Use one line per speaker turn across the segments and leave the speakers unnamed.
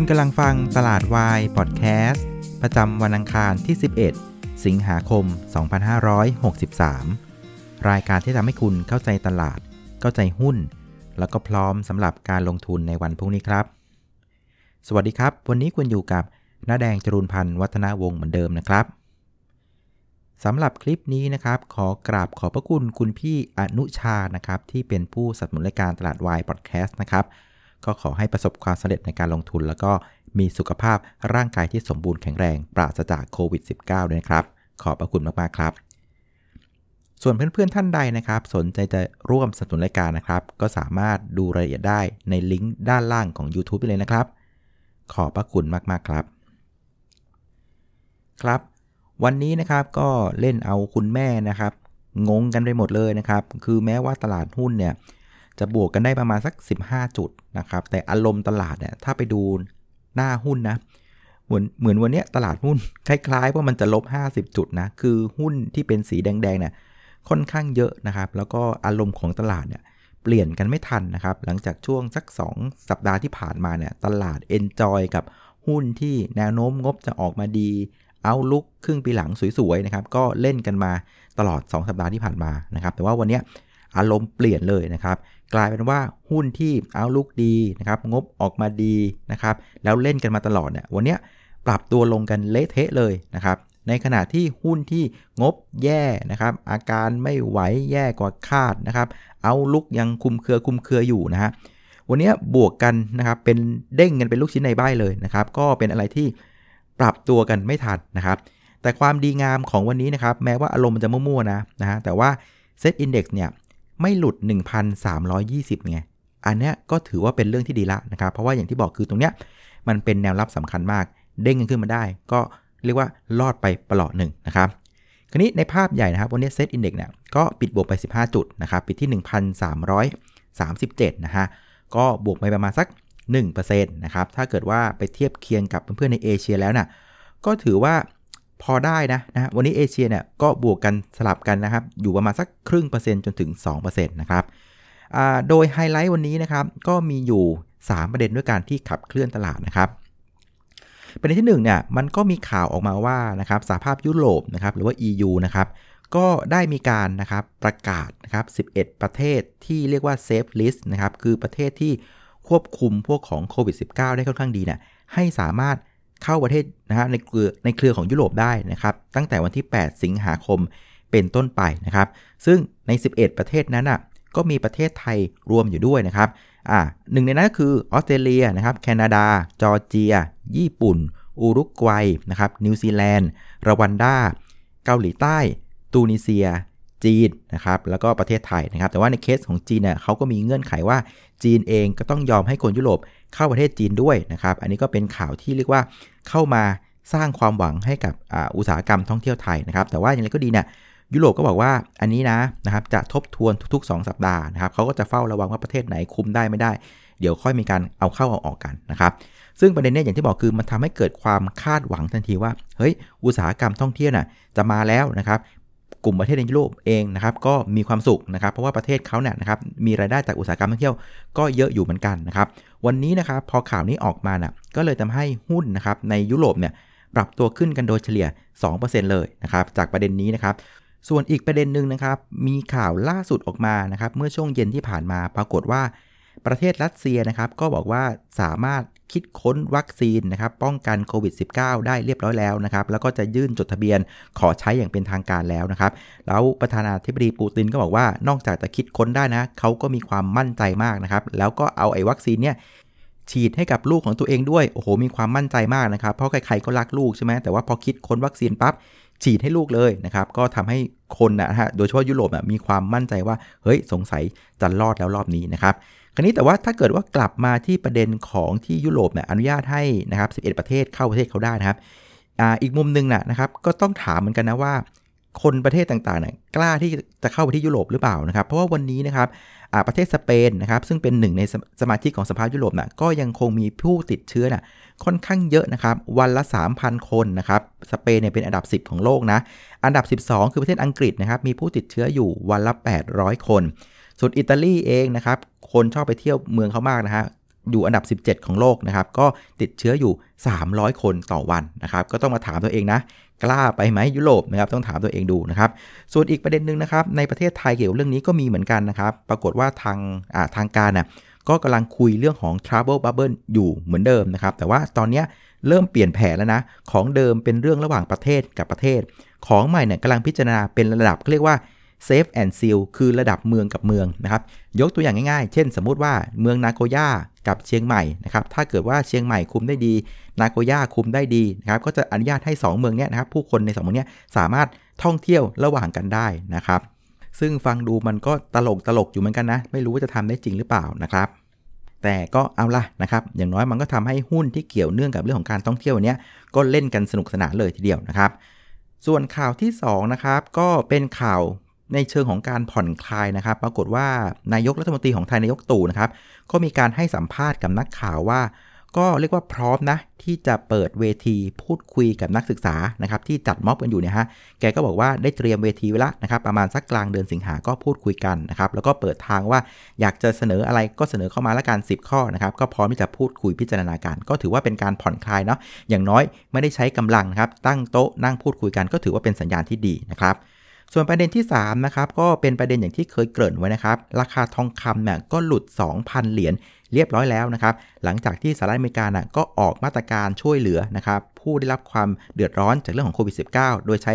คุณกำลังฟังตลาดวายพอดแคสต์ประจำวันอังคารที่ 11 สิงหาคม 2563 รายการที่ทำให้คุณเข้าใจตลาด เข้าใจหุ้น แล้วก็พร้อมสำหรับการลงทุนในวันพรุ่งนี้ครับ สวัสดีครับ วันนี้คุณอยู่กับน้าแดงจรูนพันธ์วัฒนาวงศ์เหมือนเดิมนะครับสำหรับคลิปนี้นะครับ ขอกราบขอบพระคุณคุณพี่อนุชานะครับ ที่เป็นผู้สนับสนุนรายการตลาดวายพอดแคสต์นะครับ ก็ขอให้ประสบความสำเร็จในการลงทุน แล้วก็มีสุขภาพร่างกายที่สมบูรณ์แข็งแรงปราศจากโควิด -19 ด้วยนะครับ ขอบพระคุณมากๆครับ ส่วนเพื่อนๆท่านใดนะครับ สนใจจะร่วมสนับสนุนรายการนะครับ ก็สามารถดูรายละเอียดได้ในลิงก์ด้านล่างของ YouTube ไปเลยนะครับ ขอบพระคุณมากๆครับ ครับ วันนี้นะครับก็เล่นเอาคุณแม่นะครับงงกันไปหมดเลยนะครับ คือแม้ว่าตลาดหุ้นเนี่ย จะบวกกันได้ประมาณสัก 15 จุดนะครับ แต่อารมณ์ตลาดเนี่ยถ้าไปดูหน้าหุ้นนะ เหมือนเหมือนวันนี้ตลาดหุ้นคล้ายๆว่ามันจะลบ 50 จุดนะ คือหุ้นที่เป็นสีแดงๆเนี่ยค่อนข้างเยอะนะครับ แล้วก็อารมณ์ของตลาดเนี่ยเปลี่ยนกันไม่ทันนะครับ หลังจากช่วงสัก 2 สัปดาห์ที่ผ่านมาเนี่ยตลาด enjoy กับหุ้นที่แนวโน้มงบจะออกมาดีเอาลุกครึ่งปีหลังสวยๆนะครับก็เล่นกันมาตลอด 2 สัปดาห์ที่ผ่านมานะครับแต่ว่าวันนี้ อารมณ์เปลี่ยนเลยนะครับ กลายเป็นว่าหุ้นที่เอาลุกดีนะครับงบออกมาดีนะครับ แล้วเล่นกันมาตลอดเนี่ยวันนี้ปรับตัวลงกันเละเทะเลยนะครับในขณะที่หุ้นที่งบแย่นะครับ อาการไม่ไหวแย่กว่าคาดนะครับ เอาลุกยังคุมเครือคุมเครืออยู่นะฮะวันนี้บวกกันนะครับเป็นเด้งกันเป็นลูกชิ้นในใบเลยนะครับ ก็เป็นอะไรที่ปรับตัวกันไม่ทันนะครับ แต่ความดีงามของวันนี้นะครับ แม้ว่าอารมณ์มันจะมั่วๆนะนะฮะแต่ว่าเซตอินดี x เนี่ย ไม่หลุด 1,320ไงอันเนี้ยก็ถือว่าเป็นเรื่องที่ดีละนะครับ เพราะว่าอย่างที่บอกคือตรงเนี้ยมันเป็นแนวรับสำคัญมาก เด้งขึ้นมาได้ ก็เรียกว่ารอดไปปลอดหนึ่งนะครับคราวนี้ในภาพใหญ่นะครับวันนี้เซตอินเดี x เนี่ยก็ปิดบวกไป 15 จุดนะครับปิดที่ 1,337 นะฮะก็บวกไปประมาณสัก 1%นะครับถ้าเกิดว่าไปเทียบเคียงกับเพื่อนๆในเอเชียแล้วนะ่ะก็ถือว่า พอได้นะนะ วันนี้เอเชียเนี่ยก็บวกกันสลับกันนะครับ อยู่ประมาณสักครึ่งเปอร์เซ็นต์จนถึง 2%นะครับโดยไฮไลท์วันนี้นะครับ ก็มีอยู่ 3 ประเด็นด้วยการที่ขับเคลื่อนตลาดนะครับ ประเด็นที่1เนี่ยมันก็มีข่าวออกมาว่านะครับสหภาพยุโรปนะครับหรือว่า EU นะครับก็ได้มีการนะครับประกาศนะครับ 11 ประเทศที่เรียกว่า Safe List นะครับคือประเทศที่ควบคุมพวกของโควิด -19 ได้ค่อนข้างดีเนี่ยให้สามารถ เข้าประเทศนะฮะในเครือในเครือของยุโรปได้นะครับ ตั้งแต่วันที่ 8 สิงหาคมเป็นต้นไปนะครับ ซึ่งใน 11 ประเทศนั้นอะก็มีประเทศไทยรวมอยู่ด้วยนะครับอ่าหนึ่งในนั้นก็คือออสเตรเลียนะครับแคนาดา จอร์เจีย ญี่ปุ่น อุรุกวัยนะครับนิวซีแลนด์รวันดา เกาหลีใต้ ตูนิเซีย จีนนะครับแล้วก็ประเทศไทยนะครับ แต่ว่าในเคสของจีนเนี่ยเขาก็มีเงื่อนไขว่าจีนเองก็ต้องยอมให้คนยุโรปเข้าประเทศจีนด้วยนะครับ อันนี้ก็เป็นข่าวที่เรียกว่าเข้ามาสร้างความหวังให้กับอุตสาหกรรมท่องเที่ยวไทยนะครับ แต่ว่าอย่างไรก็ดีเนี่ยยุโรปก็บอกว่าอันนี้นะนะครับจะทบทวนทุกๆ 2 สัปดาห์นะครับเขาก็จะเฝ้าระวังว่าประเทศไหนคุมได้ไม่ได้ เดี๋ยวค่อยมีการเอาเข้าเอาออกกันนะครับซึ่งประเด็นนี้อย่างที่บอกคือมันทำให้เกิดความคาดหวังทันทีว่าเฮ้ยอุตสาหกรรมท่องเที่ยวน่ะจะมาแล้วนะครับ ลุ่มประเทศในยุโรปเองนะครับก็มีความสุขนะครับ เพราะว่าประเทศเขาเนี่ยนะครับมีรายได้จากอุตสาหกรรมท่องเที่ยวก็เยอะอยู่เหมือนกันนะครับวันนี้นะครับพอข่าวนี้ออกมาน่ะก็เลยทำให้หุ้นนะครับในยุโรปเนี่ยปรับตัวขึ้นกันโดยเฉลี่ย 2%เลยนะครับจากประเด็นนี้นะครับส่วนอีกประเด็นหนึ่งนะครับมีข่าวล่าสุดออกมานะครับเมื่อช่วงเย็นที่ผ่านมาปรากฏว่า ประเทศรัสเซียนะครับก็บอกว่าสามารถคิดค้นวัคซีนนะครับป้องกันโควิด -19 ได้เรียบร้อยแล้วนะครับแล้วก็จะยื่นจดทะเบียนขอใช้อย่างเป็นทางการแล้วนะครับ แล้วประธานาธิบดีปูตินก็บอกว่านอกจากจะคิดค้นได้นะเขาก็มีความมั่นใจมากนะครับ แล้วก็เอาไอ้วัคซีนเนี่ยฉีดให้กับลูกของตัวเองด้วย โอ้โห มีความมั่นใจมากนะครับ เพราะใครๆก็รักลูกใช่ไหมแต่ว่าพอคิดค้นวัคซีนปั๊บ ฉีดให้ลูกเลยนะครับ ก็ทำให้คนนะฮะ โดยเฉพาะยุโรปมีความมั่นใจว่า เฮ้ย สงสัยจะรอดแล้วรอบนี้นะครับ คราวนี้แต่ว่าถ้าเกิดว่ากลับมาที่ประเด็นของที่ยุโรปเนี่ยอนุญาตให้นะครับ11 ประเทศเข้าประเทศเขาได้นะครับออีกมุมหนึ่งนะนะครับ ก็ต้องถามเหมือนกันนะว่า คนประเทศต่างๆเนี่ยกล้าที่จะเข้าไปที่ยุโรปหรือเปล่านะครับ เพราะว่าวันนี้นะครับประเทศสเปนนะครับ ซึ่งเป็นหนึ่งในสมาชิกของสภายุโรปนะก็ยังคงมีผู้ติดเชื้อนะค่อนข้างเยอะนะครับ วันละ 3,000 คนนะครับ สเปนเนี่ยเป็นอันดับ 10 ของโลกนะ อันดับ 12 คือประเทศอังกฤษนะครับ มีผู้ติดเชื้ออยู่วันละ 800 คน ส่วนอิตาลีเองนะครับคนชอบไปเที่ยวเมืองเขามากนะฮะอยู่อันดับ 17 ของโลกนะครับ ก็ติดเชื้ออยู่ 300 คนต่อวันนะครับ ก็ต้องมาถามตัวเองนะ กล้าไปไหมยุโรปนะครับ ต้องถามตัวเองดูนะครับ ส่วนอีกประเด็นหนึ่งนะครับ ในประเทศไทยเกี่ยวเรื่องนี้ก็มีเหมือนกันนะครับ ปรากฏว่าทางาทางการน่ะก็กำลังคุยเรื่องของ Travel Bubble อยู่เหมือนเดิมนะครับ แต่ว่าตอนนี้เริ่มเปลี่ยนแผนแล้วนะ ของเดิมเป็นเรื่องระหว่างประเทศกับประเทศ ของใหม่เนี่ยกำลังพิจารณาเป็นระดับเรียกว่า Safe and Seal คือระดับเมืองกับเมืองนะครับ ยกตัวอย่างง่ายๆ เช่นสมมุติว่าเมืองนาโกย่ากับเชียงใหม่นะครับ ถ้าเกิดว่าเชียงใหม่คุมได้ดี นาโกย่าคุมได้ดีนะครับ ก็จะอนุญาตให้ 2 เมืองเนี้ยนะครับ ผู้คนใน 2 เมืองเนี้ยสามารถท่องเที่ยวระหว่างกันได้นะครับ ซึ่งฟังดูมันก็ตลกตลกอยู่เหมือนกันนะ ไม่รู้ว่าจะทำได้จริงหรือเปล่านะครับแต่ก็เอาละนะครับ อย่างน้อยมันก็ทำให้หุ้นที่เกี่ยวเนื่องกับเรื่องของการท่องเที่ยวเนี้ยก็เล่นกันสนุกสนานเลยทีเดียวนะครับ ส่วนข่าวที่2นะครับก็เป็นข่าว ในเชิงของการผ่อนคลายนะครับ ปรากฏว่านายกรัฐมนตรีของไทยนายกตู่นะครับ ก็มีการให้สัมภาษณ์กับนักข่าวว่า ก็เรียกว่าพร้อมนะ ที่จะเปิดเวทีพูดคุยกับนักศึกษานะครับ ที่จัดม็อบกันอยู่เนี่ยฮะแกก็บอกว่าได้เตรียมเวทีไว้แล้วนะครับ ประมาณสักกลางเดือนสิงหาก็พูดคุยกันนะครับ แล้วก็เปิดทางว่าอยากจะเสนออะไรก็เสนอเข้ามาละกัน10 ข้อนะครับ ก็พร้อมที่จะพูดคุยพิจารณาการ ก็ถือว่าเป็นการผ่อนคลายเนาะอย่างน้อยไม่ได้ใช้กำลังนะครับตั้งโต๊ะนั่งพูดคุยกันก็ถือว่าเป็นสัญญาณที่ดีนะครับ ส่วนประเด็นที่3นะครับก็เป็นประเด็นอย่างที่เคยเกริ่นไว้นะครับ ราคาทองคำเนี่ยก็หลุด 2,000 เหรียญเรียบร้อยแล้วนะครับ หลังจากที่สหรัฐอเมริกาน่ะก็ออกมาตรการช่วยเหลือนะครับผู้ได้รับความเดือดร้อนจากเรื่องของโควิด -19 โดยใช้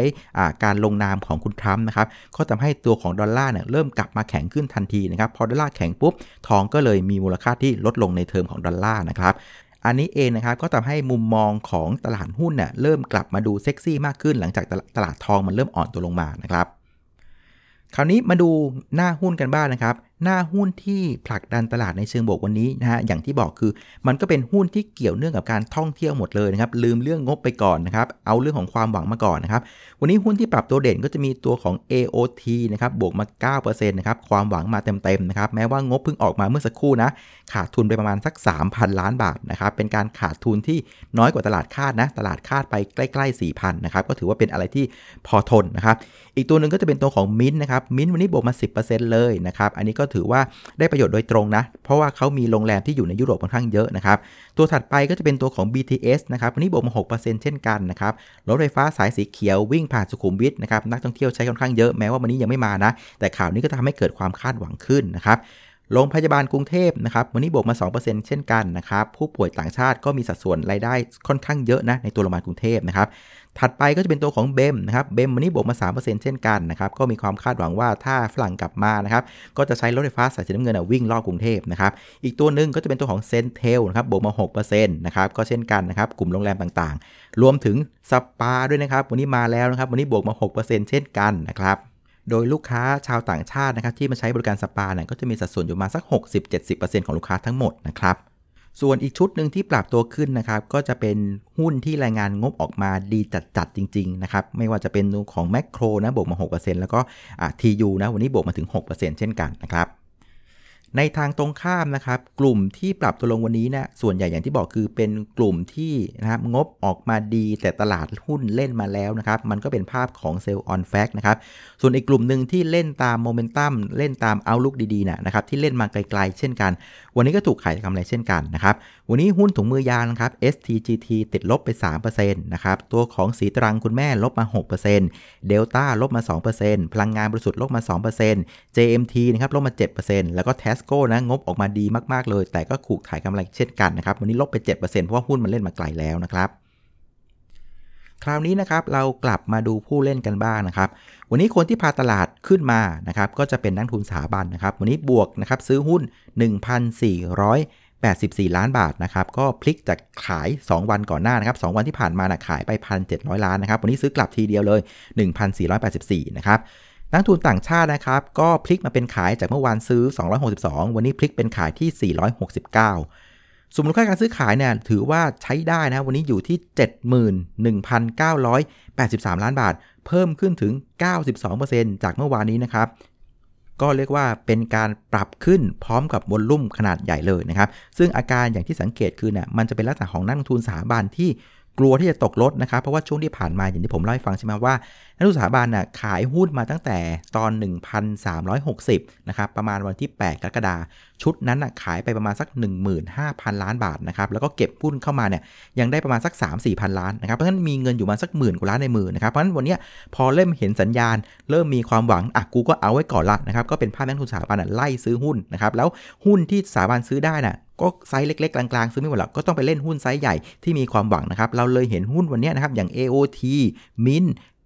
การลงนามของคุณทรัมป์นะครับก็ทำให้ตัวของดอลลาร์เนี่ยเริ่มกลับมาแข็งขึ้นทันทีนะครับพอดอลลาร์แข็งปุ๊บทองก็เลยมีมูลค่าที่ลดลงในเทอมของดอลลาร์นะครับ อันนี้เองนะครับก็ทำให้มุมมองของตลาดหุ้นเนี่ยเริ่มกลับมาดูเซ็กซี่มากขึ้นหลังจากตลาดทองมันเริ่มอ่อนตัวลงมานะครับ คราวนี้มาดูหน้าหุ้นกันบ้างนะครับ หน้าหุ้นที่ผลักดันตลาดในเชิงบวกวันนี้นะฮะอย่างที่บอกคือ มันก็เป็นหุ้นที่เกี่ยวเนื่องกับการท่องเที่ยวหมดเลยนะครับลืมเรื่องงบไปก่อนนะครับเอาเรื่องของความหวังมาก่อนนะครับวันนี้หุ้นที่ปรับตัวเด่นก็จะมีตัวของ AOT นะครับบวกมา 9%นะครับความหวังมาเต็มๆนะครับแม้ว่างบเพิ่งออกมาเมื่อสักครู่นะขาดทุนไปประมาณสัก 3,000 ล้านบาทนะครับเป็นการขาดทุนที่น้อยกว่าตลาดคาดนะตลาดคาดไปใกล้ๆ4,000นะครับก็ถือว่าเป็นอะไรที่พอทนนะครับอีกตัวหนึ่งก็จะเป็นตัวของมินนะครับมินวันนี้บวกมา 10%เลยนะครับอันนี้ก็ถือว่าได้ประโยชน์โดยตรงนะ เพราะว่าเขามีโรงแรมที่อยู่ในยุโรปค่อนข้างเยอะนะครับ ตัวถัดไปก็จะเป็นตัวของ BTS นะครับวันนี้บวกมา6%เช่นกันนะครับ รถไฟฟ้าสายสีเขียววิ่งผ่านสุขุมวิทนะครับ นักท่องเที่ยวใช้ค่อนข้างเยอะ แม้ว่าวันนี้ยังไม่มานะ แต่ข่าวนี้ก็ทำให้เกิดความคาดหวังขึ้นนะครับ โรงพยาบาลกรุงเทพนะครับวันนี้บวกมา 2%เช่นกันนะครับผู้ป่วยต่างชาติก็มีสัดส่วนรายได้ค่อนข้างเยอะนะในตัวโรงพยาบาลกรุงเทพนะครับถัดไปก็จะเป็นตัวของเบมนะครับเบมวันนี้บวกมา 3%เช่นกันนะครับก็มีความคาดหวังว่าถ้าฝรั่งกลับมานะครับก็จะใช้รถไฟฟ้าสายสีน้ำเงินวิ่งรอบกรุงเทพนะครับอีกตัวหนึ่งก็จะเป็นตัวของเซนเทลนะครับบวกมา6%นะครับก็เช่นกันนะครับกลุ่มโรงแรมต่างๆ รวมถึงสปาด้วยนะครับวันนี้มาแล้วนะครับวันนี้บวกมา 6%เช่นกันนะครับ โดยลูกค้าชาวต่างชาตินะครับที่มาใช้บริการสปาเนี่ยก็จะมีสัดส่วนอยู่มาสัก 60-70%ของลูกค้าทั้งหมดนะครับส่วนอีกชุดหนึ่งที่ปรับตัวขึ้นนะครับก็จะเป็นหุ้นที่รายงานงบออกมาดีจัดๆจริงๆนะครับไม่ว่าจะเป็นของแมคโครนะบวกมา 6%แล้วก็ทียูนะวันนี้บวกมาถึง 6%เช่นกันนะครับ ในทางตรงข้ามนะครับ กลุ่มที่ปรับตัวลงวันนี้นะส่วนใหญ่อย่างที่บอกคือเป็นกลุ่มที่นะครับงบออกมาดีแต่ตลาดหุ้นเล่นมาแล้วนะครับ มันก็เป็นภาพของ sell on fact นะครับ ส่วนอีกกลุ่มหนึ่งที่เล่นตามโมเมนตัมเล่นตาม outlook ดีๆนะนะครับที่เล่นมาไกลๆ เช่นกัน วันนี้ก็ถูกขายกำไรเช่นกันนะครับวันนี้หุ้นถุงมือยางนะครับ STGT ติดลบไป 3%นะครับตัวของศรีตรังคุณแม่ลบมา 6%เดลต้าลบมา 2%พลังงานบริสุทธิ์ลบมา 2% JMT นะครับลบมา 7%แล้วก็ Tesco นะงบออกมาดีมากๆเลย แต่ก็ถูกขายกำไรเช่นกันนะครับ วันนี้ลบไป 7%เพราะว่าหุ้นมันเล่นมาไกลแล้วนะครับ คราวนี้นะครับเรากลับมาดูผู้เล่นกันบ้างนะครับ วันนี้คนที่พาตลาดขึ้นมานะครับ ก็จะเป็นนักทุนสถาบันนะครับ วันนี้บวกนะครับซื้อหุ้น 1,484 ล้านบาทนะครับ ก็พลิกจากขาย 2 วันก่อนหน้านะครับ 2 วันที่ผ่านมานะขายไป 1,700 ล้านนะครับ วันนี้ซื้อกลับทีเดียวเลย 1,484 นะครับ นักทุนต่างชาตินะครับ ก็พลิกมาเป็นขายจากเมื่อวานซื้อ 262 วันนี้พลิกเป็นขายที่ 469 สมมูลค่าการซื้อขายเนี่ยถือว่าใช้ได้นะ วันนี้อยู่ที่ 71,983 ล้านบาท เพิ่มขึ้นถึง 92%จากเมื่อวานนี้นะครับ ก็เรียกว่าเป็นการปรับขึ้นพร้อมกับวอลลุ่มขนาดใหญ่เลยนะครับ ซึ่งอาการอย่างที่สังเกตคือเนี่ยมันจะเป็นลักษณะของนักลงทุนสถาบันที่ กลัวที่จะตกรถนะครับ เพราะว่าช่วงที่ผ่านมาอย่างที่ผมเล่าให้ฟังใช่ไหมว่า นักทุนสถาบันน่ะขายหุ้นมาตั้งแต่ตอน 1,360นะครับประมาณวันที่ 8 กรกฎาชุดนั้นน่ะขายไปประมาณสัก 15,000 ล้านบาทนะครับแล้วก็เก็บหุ้นเข้ามาเนี่ยยังได้ประมาณสัก 3-4พันล้านนะครับเพราะฉะนั้นมีเงินอยู่มาสักหมื่นกว่าล้านในมือนะครับเพราะฉะนั้นวันนี้พอเริ่มเห็นสัญญาณ เริ่มมีความหวังอะกูก็เอาไว้ก่อนละนะครับก็เป็นภาพนักทุนสถาบันไล่ซื้อหุ้นนะครับแล้วหุ้นที่สถาบันซื้อได้น่ะ ก็ไซส์เล็กๆกลางๆซื้อไม่หมดหรอกก็ต้องไปเล่นหุ้นไซส์ใหญ่ที่มีความหวังนะครับเราเลยเห็นหุ้นวันนี้นะครับอย่าง AOT MINT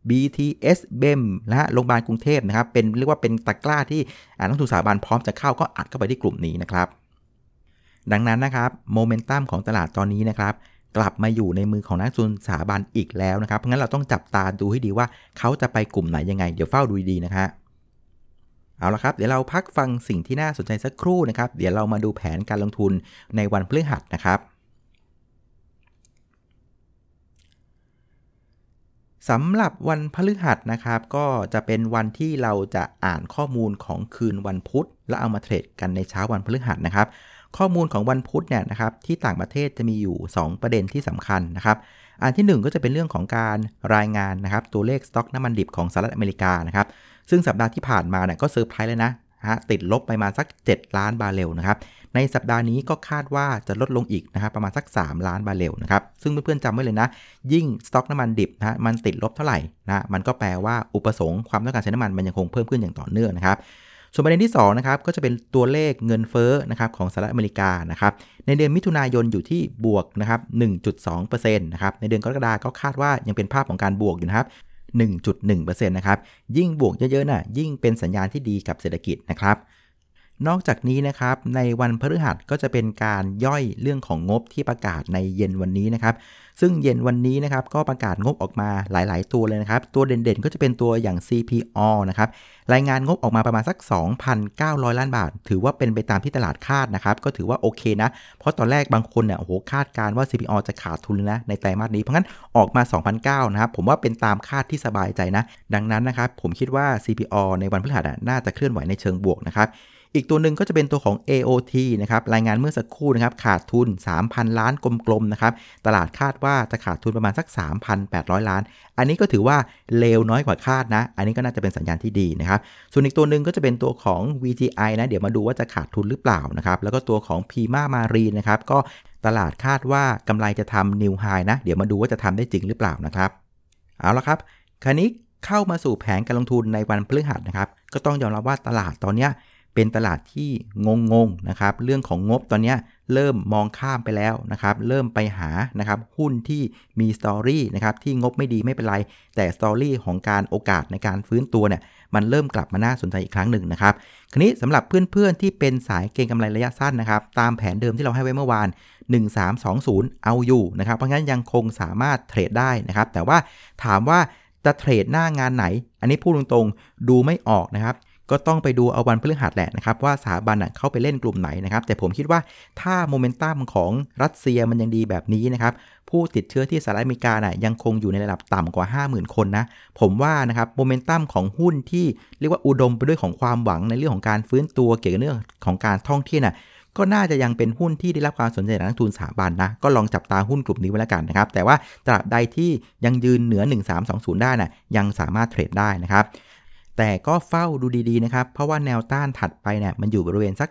BTS BEM นะฮะโรงพยาบาลกรุงเทพนะครับ เป็นเรียกว่าเป็นตะกร้าที่นักลงทุนสถาบันพร้อมจะเข้าก็อัดเข้าไปที่กลุ่มนี้นะครับ ดังนั้นนะครับโมเมนตัมของตลาดตอนนี้นะครับ กลับมาอยู่ในมือของนักลงทุนสถาบันอีกแล้วนะครับ เพราะงั้นเราต้องจับตาดูให้ดีว่าเขาจะไปกลุ่มไหนยังไง เดี๋ยวเฝ้าดูดีนะคร เอาละครับ เดี๋ยวเราพักฟังสิ่งที่น่าสนใจสักครู่นะครับ เดี๋ยวเรามาดูแผนการลงทุนในวันพฤหัสนะครับสำหรับวันพฤหัสนะครับ ก็จะเป็นวันที่เราจะอ่านข้อมูลของคืนวันพุธ แล้วเอามาเทรดกันในเช้าวันพฤหัสนะครับ ข้อมูลของวันพุธเนี่ยนะครับที่ต่างประเทศจะมีอยู่ 2 ประเด็นที่สำคัญนะครับอันที่ 1 ก็จะเป็นเรื่องของการรายงานนะครับตัวเลขสต็อกน้ำมันดิบของสหรัฐอเมริกานะครับ ซึ่งสัปดาห์ที่ผ่านมาเนี่ยก็เซอร์ไพรส์เลยนะฮะติดลบไปมาสัก 7 ล้านบาร์เรลนะครับ ในสัปดาห์นี้ก็คาดว่าจะลดลงอีกนะครับประมาณสัก 3 ล้านบาร์เรลนะครับ ซึ่งเพื่อนๆจำไว้เลยนะ ยิ่งสต็อกน้ำมันดิบนะมันติดลบเท่าไหร่นะมันก็แปลว่าอุปสงค์ความต้องการใช้น้ำมันมันยังคงเพิ่มขึ้นอย่างต่อเนื่องนะครับส่วนประเด็นที่2นะครับก็จะเป็นตัวเลขเงินเฟ้อนะครับของสหรัฐอเมริกานะครับในเดือนมิถุนายนอยู่ที่บวกนะครับ1.2%นะครับในเดือนกรกฎาคมก็คาดว่ายังเป็นภาพของการบวกอยู่นะครับ 1.1%นะครับยิ่งบวกเยอะๆนะ่ะยิ่งเป็นสัญญาณที่ดีกับเศรษฐกิจนะครับ นอกจากนี้นะครับ ในวันพฤหัสก็จะเป็นการย่อยเรื่องของงบที่ประกาศในเย็นวันนี้นะครับ ซึ่งเย็นวันนี้นะครับก็ประกาศงบออกมาหลาย ๆ ตัวเลยนะครับ ตัวเด่นๆ ก็จะเป็นตัวอย่าง CPO นะครับ รายงานงบออกมาประมาณสัก 2,900 ล้านบาท ถือว่าเป็นไปตามที่ตลาดคาดนะครับ ก็ถือว่าโอเคนะ เพราะตอนแรกบางคนเนี่ยโอ้โหคาดการว่า CPO จะขาดทุนนะในไตรมาสนี้ เพราะงั้นออกมา2,009นะครับ ผมว่าเป็นตามคาดที่สบายใจนะ ดังนั้นนะครับผมคิดว่า CPO ในวันพฤหัสน่าจะเคลื่อนไหวในเชิงบวกนะครับ อีกตัวหนึ่งก็จะเป็นตัวของ AOT นะครับ รายงานเมื่อสักครู่นะครับ ขาดทุน 3,000 ล้านกลมๆ นะครับ ตลาดคาดว่าจะขาดทุนประมาณสัก 3,800 ล้าน อันนี้ก็ถือว่าเลวน้อยกว่าคาดนะ อันนี้ก็น่าจะเป็นสัญญาณที่ดีนะครับ ส่วนอีกตัวหนึ่งก็จะเป็นตัวของ VGI นะ เดี๋ยวมาดูว่าจะขาดทุนหรือเปล่านะครับ แล้วก็ตัวของ Pima Marine นะครับ ก็ตลาดคาดว่ากำไรจะทำ New High นะ เดี๋ยวมาดูว่าจะทำได้จริงหรือเปล่านะครับ เอาละครับคราวนี้เข้ามาสู่แผนการลงทุนในวันพฤหัสนะครับ ก็ต้องยอมรับว่าตลาดตอนนี้ เป็นตลาดที่งงๆนะครับ เรื่องของงบตอนนี้เริ่มมองข้ามไปแล้วนะครับ เริ่มไปหานะครับหุ้นที่มีสตอรี่นะครับที่งบไม่ดีไม่เป็นไร แต่สตอรี่ของการโอกาสในการฟื้นตัวเนี่ยมันเริ่มกลับมาน่าสนใจอีกครั้งหนึ่งนะครับ คราวนี้สำหรับเพื่อนๆที่เป็นสายเก็งกำไรระยะสั้นนะครับ ตามแผนเดิมที่เราให้ไว้เมื่อวาน 1320 เอาอยู่นะครับ เพราะงั้นยังคงสามารถเทรดได้นะครับ แต่ว่าถามว่าจะเทรดหน้างานไหน อันนี้พูดตรงๆ ดูไม่ออกนะครับ ก็ต้องไปดูเอาวันพฤหัสแหละนะครับว่าสถาบันเข้าไปเล่นกลุ่มไหนนะครับ แต่ผมคิดว่าถ้าโมเมนตัมของรัสเซียมันยังดีแบบนี้นะครับผู้ติดเชื้อที่สหรัฐอเมริกาน่ะยังคงอยู่ในระดับต่ำกว่า 50,000 คนนะ ผมว่านะครับโมเมนตัมของหุ้นที่เรียกว่าอุดมไปด้วยของความหวังในเรื่องของการฟื้นตัวเกี่ยวกับเรื่องของการท่องเที่ยวน่ะก็น่าจะยังเป็นหุ้นที่ได้รับความสนใจจากนักทุนสถาบันนะ ก็ลองจับตาหุ้นกลุ่มนี้ไว้แล้วกันนะครับ แต่ว่าตราบใดที่ยังยืนเหนือ 1320 ได้นะ่ะยังสามารถเทรดได้นะครับ แต่ก็เฝ้าดูดีๆนะครับ เพราะว่าแนวต้านถัดไปเนี่ยมันอยู่บริเวณสัก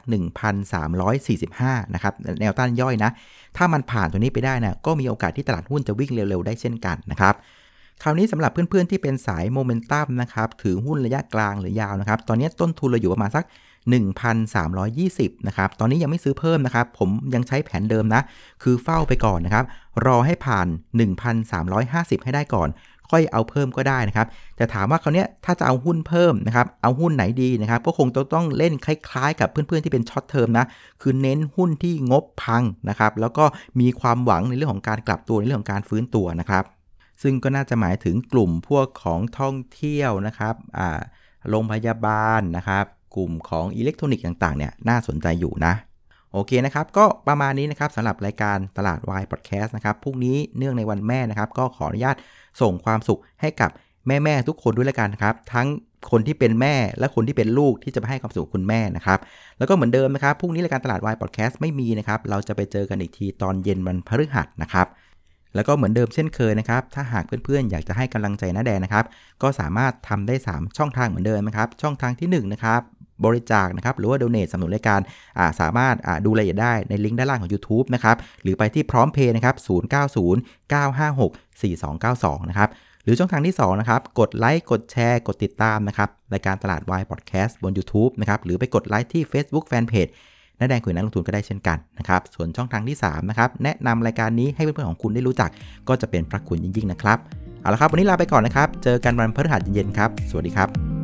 1,345 นะครับ แนวต้านย่อยนะ ถ้ามันผ่านตัวนี้ไปได้นะก็มีโอกาสที่ตลาดหุ้นจะวิ่งเร็วๆ ได้เช่นกันนะครับ คราวนี้สำหรับเพื่อนๆที่เป็นสายโมเมนตัมนะครับ ถือหุ้นระยะกลางหรือยาวนะครับ ตอนนี้ต้นทุนเราอยู่ประมาณสัก 1,320 นะครับ ตอนนี้ยังไม่ซื้อเพิ่มนะครับ ผมยังใช้แผนเดิมนะ คือเฝ้าไปก่อนนะครับ รอให้ผ่าน 1,350 ให้ได้ก่อน ค่อยเอาเพิ่มก็ได้นะครับแต่ถามว่าคราวนี้ถ้าจะเอาหุ้นเพิ่มนะครับเอาหุ้นไหนดีนะครับก็คงต้องเล่นคล้ายๆ กับเพื่อนๆที่เป็น short term นะคือเน้นหุ้นที่งบพังนะครับแล้วก็มีความหวังในเรื่องของการกลับตัวในเรื่องของการฟื้นตัวนะครับซึ่งก็น่าจะหมายถึงกลุ่มพวกของท่องเที่ยวนะครับอ่าโรงพยาบาลนะครับ กลุ่มของอิเล็กทรอนิกส์ต่างๆเนี่ยน่าสนใจอยู่นะ โอเคนะครับ ก็ประมาณนี้นะครับสำหรับรายการตลาดวายพอดแคสต์นะครับพรุ่งนี้เนื่องในวันแม่นะครับ ก็ขออนุญาต ส่งความสุขให้กับแม่ๆทุกคนด้วยละกันครับ ทั้งคนที่เป็นแม่และคนที่เป็นลูกที่จะไปให้ความสุขคุณแม่นะครับ แล้วก็เหมือนเดิมนะครับพรุ่งนี้รายการตลาดวายพอดแคสต์ไม่มีนะครับ เราจะไปเจอกันอีกทีตอนเย็นวันพฤหัสนะครับ แล้วก็เหมือนเดิมเช่นเคยนะครับ ถ้าหากเพื่อนๆ อยากจะให้กำลังใจน้าแดนนะครับ ก็สามารถทำได้ 3 ช่องทางเหมือนเดิมนะครับ ช่องทางที่1นะครับ บริจาคนะครับหรือว่าโดเนทสนับสนุนรายการสามารถดูรายละเอียดได้ในลิงก์ด้านล่างของ YouTube นะครับหรือไปที่พร้อมเพย์นะครับ 0909564292 นะครับหรือช่องทางที่2นะครับกดไลค์กดแชร์ กดติดตามนะครับรายการตลาดวายพอดแคสต์บน YouTube นะครับหรือไปกดไลค์ที่ Facebook Fanpage น้าแดงคุยนักลงทุนก็ได้เช่นกันนะครับ ส่วนช่องทางที่3นะครับแนะนำรายการนี้ให้เพื่อนๆของคุณได้รู้จัก ก็จะเป็นพระคุณยิ่งๆนะครับ เอาละครับ วันนี้ลาไปก่อนนะครับ เจอกันวันพฤหัสเย็นๆครับ สวัสดีครับ